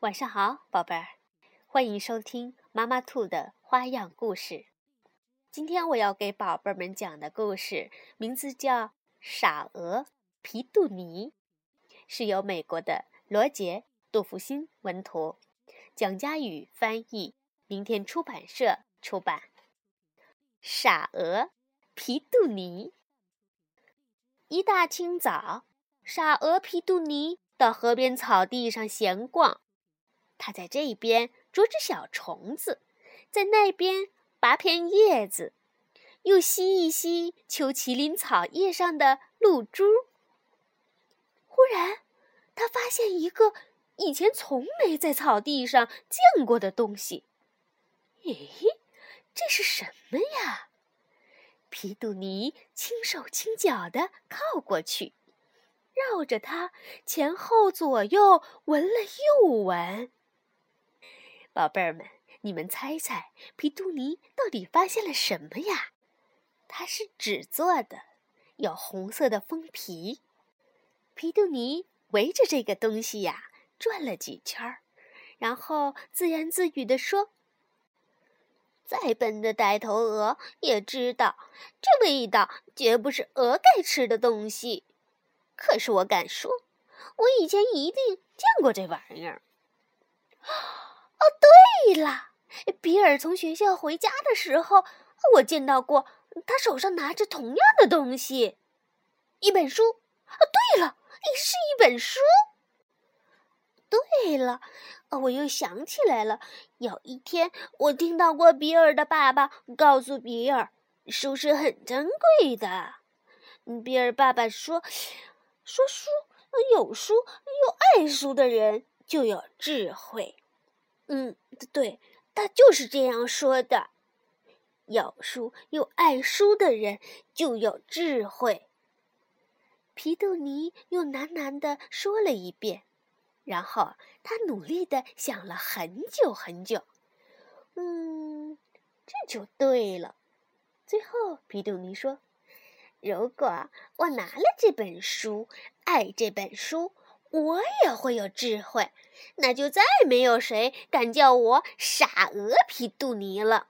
晚上好，宝贝儿，欢迎收听妈妈兔的花样故事。今天我要给宝贝们讲的故事名字叫《傻鹅皮杜尼》，是由美国的罗杰·杜福辛文图，蒋佳宇翻译，明天出版社出版。傻鹅皮杜尼。一大清早，傻鹅皮杜尼到河边草地上闲逛。他在这边捉只小虫子，在那边拔片叶子，又吸一吸秋麒麟草叶上的露珠。忽然，他发现一个以前从没在草地上见过的东西。咦，这是什么呀？皮杜尼轻手轻脚地靠过去，绕着它前后左右闻了又闻。宝贝儿们，你们猜猜，皮杜尼到底发现了什么呀？它是纸做的，有红色的封皮。皮杜尼围着这个东西呀转了几圈儿，然后自言自语地说：“再笨的呆头鹅也知道，这味道绝不是鹅该吃的东西。可是我敢说，我以前一定见过这玩意儿。”哦，对了，比尔从学校回家的时候，我见到过他手上拿着同样的东西，一本书。哦，对了，是一本书。对了，我又想起来了，有一天我听到过比尔的爸爸告诉比尔，书是很珍贵的。比尔爸爸说，说书有书又爱书的人就有智慧。嗯，对，他就是这样说的。要书又爱书的人就有智慧。皮杜尼又喃喃地说了一遍，然后他努力地想了很久很久。嗯，这就对了。最后，皮杜尼说：“如果我拿了这本书，爱这本书。”我也会有智慧，那就再没有谁敢叫我傻鹅皮杜尼了。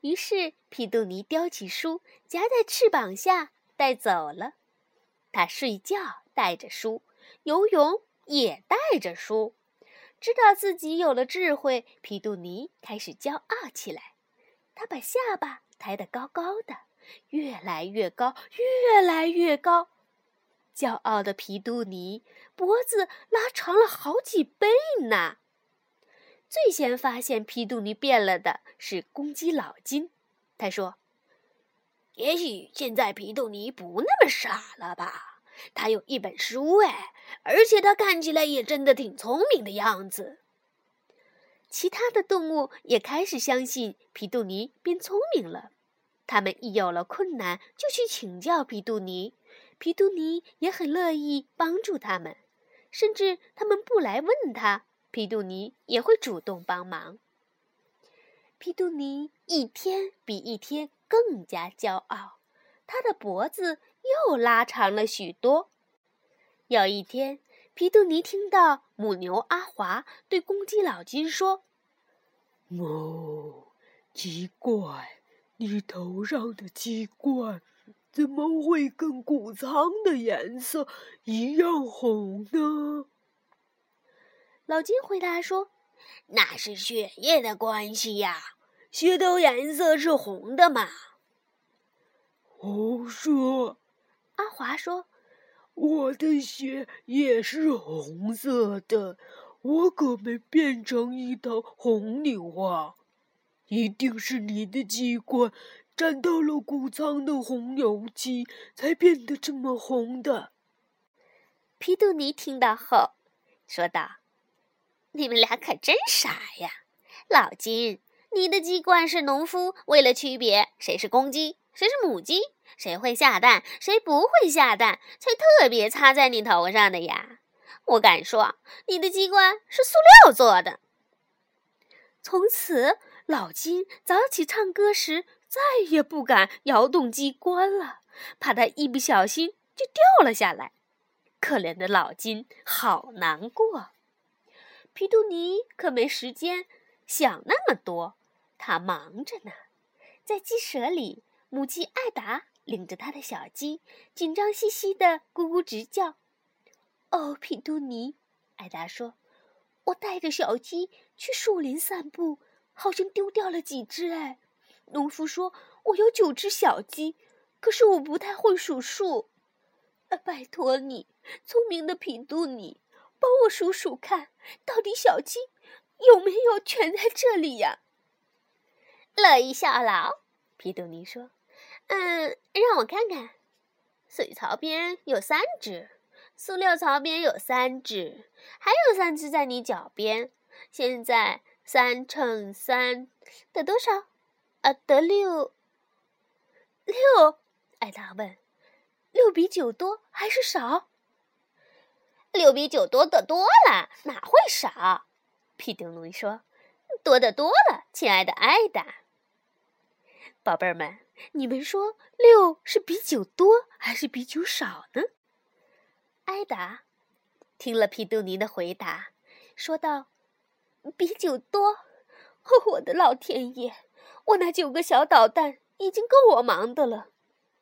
于是皮杜尼叼起书，夹在翅膀下带走了。他睡觉带着书，游泳也带着书。知道自己有了智慧，皮杜尼开始骄傲起来。他把下巴抬得高高的，越来越高，越来越高。骄傲的皮杜尼脖子拉长了好几倍呢。最先发现皮杜尼变了的是公鸡老金，他说：“也许现在皮杜尼不那么傻了吧？他有一本书哎，而且他看起来也真的挺聪明的样子。”其他的动物也开始相信皮杜尼变聪明了，他们一有了困难就去请教皮杜尼。皮杜尼也很乐意帮助他们，甚至他们不来问他，皮杜尼也会主动帮忙。皮杜尼一天比一天更加骄傲，他的脖子又拉长了许多。有一天，皮杜尼听到母牛阿华对公鸡老金说：“哦，奇怪，你头上的鸡冠。”怎么会跟谷仓的颜色一样红呢？老金回答说：“那是血液的关系呀，血的颜色是红的嘛。”哦，说，阿华说：“我的血也是红色的，我可没变成一头红牛啊，一定是你的机关。”沾到了谷仓的红油漆，才变得这么红的。皮杜尼听到后说道：“你们俩可真傻呀！老金，你的鸡冠是农夫为了区别谁是公鸡，谁是母鸡，谁会下蛋，谁不会下蛋，才特别插在你头上的呀。我敢说，你的鸡冠是塑料做的。”从此，老金早起唱歌时。再也不敢摇动机关了，怕它一不小心就掉了下来。可怜的老金好难过。皮杜尼可没时间想那么多，他忙着呢。在鸡舍里，母鸡艾达领着它的小鸡，紧张兮兮地咕咕直叫。哦，皮杜尼，艾达说：“我带着小鸡去树林散步，好像丢掉了几只。哎，农夫说我有九只小鸡，可是我不太会数数。拜托你，聪明的皮杜尼。”帮我数数看，到底小鸡有没有全在这里呀？乐意效劳，皮杜尼说：“嗯，让我看看，水槽边有三只，塑料槽边有三只，还有三只在你脚边。现在三乘三得多少？啊，得六。六？艾达问：“六比九多还是少？”六比九多得多了，哪会少？皮杜尼说：“多得多了，亲爱的艾达。”宝贝儿们，你们说六是比九多还是比九少呢？艾达听了皮杜尼的回答，说道：“比九多。哦，我的老天爷，我那九个小捣蛋已经够我忙的了，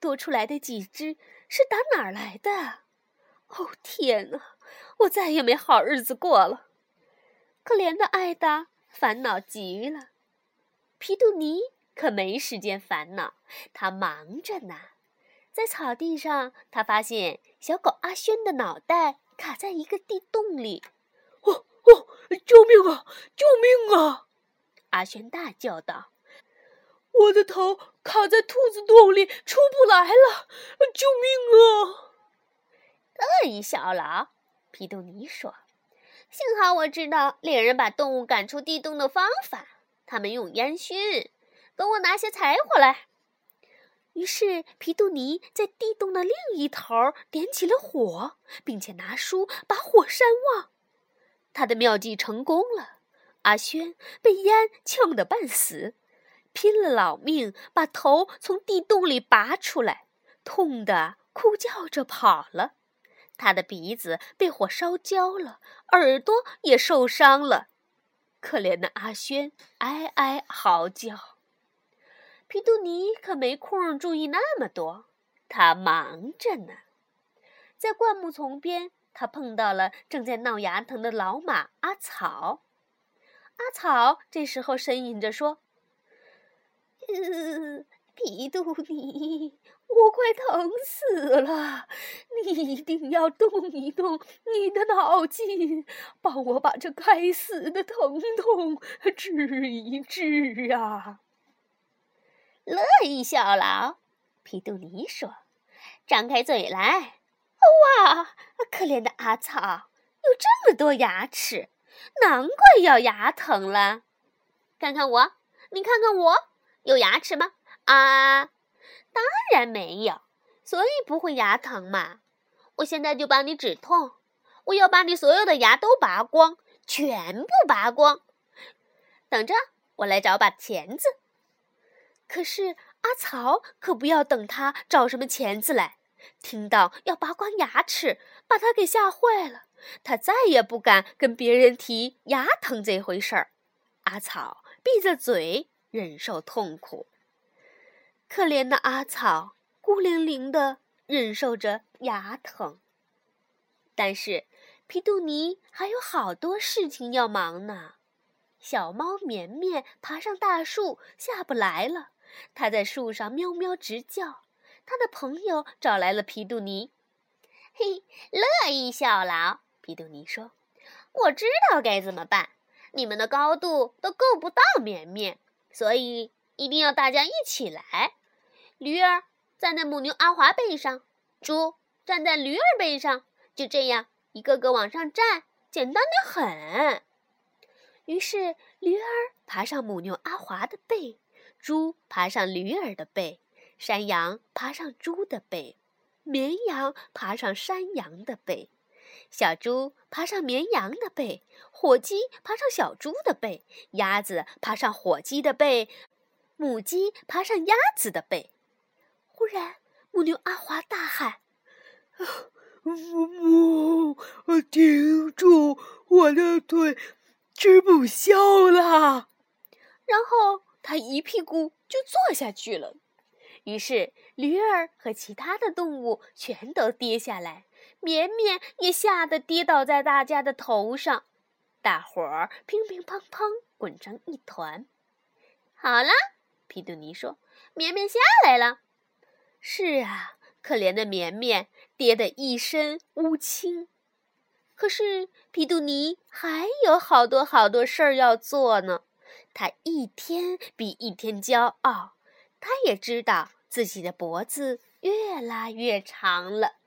多出来的几只是打哪儿来的？”哦天哪，我再也没好日子过了！可怜的艾达烦恼极了。皮杜尼可没时间烦恼，他忙着呢。在草地上，他发现小狗阿轩的脑袋卡在一个地洞里。哦哦，救命啊！救命啊！阿轩大叫道：“我的头卡在兔子洞里，出不来了！救命啊！”乐意效劳，皮杜尼说：“幸好我知道猎人把动物赶出地洞的方法。他们用烟熏。等我拿些柴火来。”于是皮杜尼在地洞的另一头点起了火，并且拿书把火扇旺。他的妙计成功了。阿轩被烟呛得半死，拼了老命把头从地洞里拔出来，痛得哭叫着跑了。他的鼻子被火烧焦了，耳朵也受伤了。可怜的阿轩哀哀嚎叫。皮杜尼可没空注意那么多，他忙着呢。在灌木丛边，他碰到了正在闹牙疼的老马阿草。阿草这时候呻吟着说：“ 呃皮杜尼。”我快疼死了！你一定要动一动你的脑筋，帮我把这该死的疼痛 治一治啊！乐意效劳，皮杜尼说：“张开嘴来！哇，可怜的阿草，有这么多牙齿，难怪要牙疼了。看看我，你看看我，有牙齿吗？啊！”当然没有，所以不会牙疼嘛。我现在就帮你止痛。我要把你所有的牙都拔光，全部拔光。等着，我来找把钳子。可是阿草可不要等他找什么钳子来。听到要拔光牙齿，把他给吓坏了。他再也不敢跟别人提牙疼这回事儿。阿草闭着嘴忍受痛苦。可怜的阿草孤零零地忍受着牙疼，但是皮杜尼还有好多事情要忙呢。小猫绵绵爬上大树下不来了，它在树上喵喵直叫。它的朋友找来了皮杜尼，嘿，乐意效劳。皮杜尼说：“我知道该怎么办。你们的高度都够不到绵绵，所以一定要大家一起来。”驴儿站在母牛阿华背上，猪站在驴儿背上，就这样一个个往上站，简单的很。于是驴儿爬上母牛阿华的背，猪爬上驴儿的背，山羊爬上猪的背，绵羊爬上山羊的背，小猪爬上绵羊的背，火鸡爬上小猪的背，鸭子爬上火鸡的背，母鸡爬上鸭子的背。忽然，母牛阿华大喊：“母母，停住！我的腿吃不消了。然后他一屁股就坐下去了。于是驴儿和其他的动物全都跌下来，绵绵也吓得跌倒在大家的头上，大伙儿乒乒乓乓滚成一团。好了，皮杜尼说：“绵绵下来了。”是啊，可怜的绵绵跌得一身乌青。可是皮杜尼还有好多好多事儿要做呢，他一天比一天骄傲。他也知道自己的脖子越拉越长了。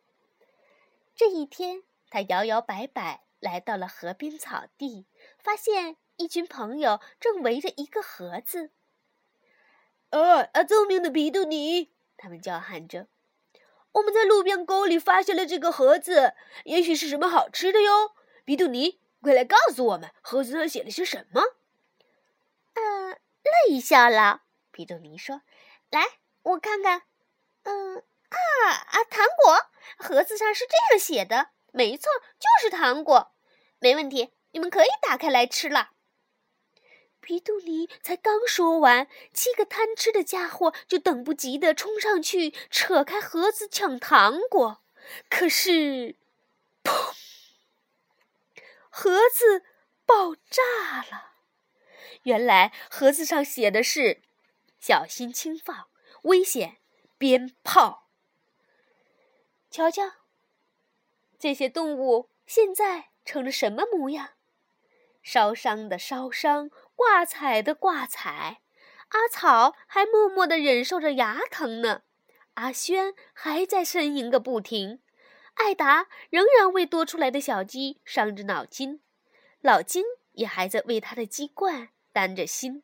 这一天，他摇摇摆摆来到了河边草地，发现一群朋友正围着一个盒子。“啊啊！聪明的皮杜尼！”他们叫喊着，“我们在路边沟里发现了这个盒子，也许是什么好吃的哟！皮杜尼，快来告诉我们，盒子上写了些什么？”“嗯，乐意笑了。”皮杜尼说。来，我看看，嗯啊啊，糖果，盒子上是这样写的，没错，就是糖果，没问题，你们可以打开来吃了。皮杜尼才刚说完，七个贪吃的家伙就等不及的冲上去扯开盒子抢糖果，可是，砰，盒子爆炸了。原来盒子上写的是。小心轻放，危险！鞭炮。瞧瞧，这些动物现在成了什么模样？烧伤的烧伤，挂彩的挂彩。阿草还默默地忍受着牙疼呢。阿轩还在呻吟个不停。艾达仍然为多出来的小鸡伤着脑筋。老金也还在为他的鸡冠担着心。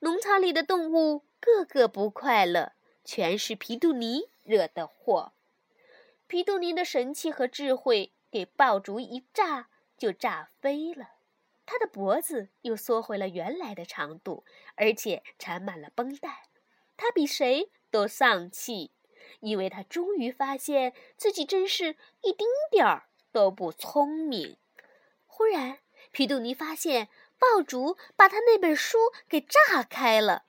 农场里的动物个个不快乐，全是皮杜尼惹的祸。皮杜尼的神气和智慧给爆竹一炸就炸飞了，他的脖子又缩回了原来的长度，而且缠满了绷带。他比谁都丧气，因为他终于发现自己真是一丁点儿都不聪明。忽然，皮杜尼发现。爆竹把他那本书给炸开了，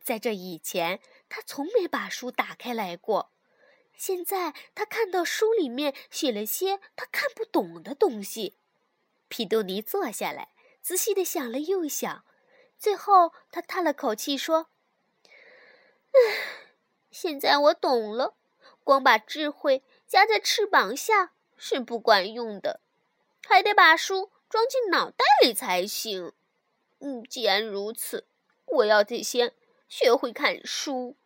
在这以前，他从没把书打开来过。现在他看到书里面写了些他看不懂的东西。皮杜尼坐下来，仔细的想了又想，最后他叹了口气说：“唉，现在我懂了，光把智慧夹在翅膀下是不管用的，还得把书。”装进脑袋里才行。嗯，既然如此，我要得先学会看书。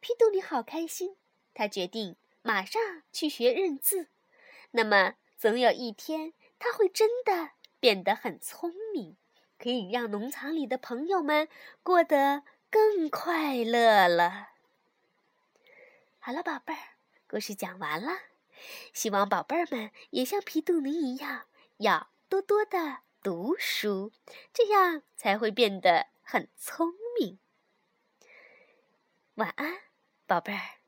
皮杜尼好开心，他决定马上去学认字。那么，总有一天，他会真的变得很聪明，可以让农场里的朋友们过得更快乐了。好了，宝贝儿，故事讲完了。希望宝贝儿们也像皮杜尼一样。要多多的读书，这样才会变得很聪明。晚安，宝贝儿。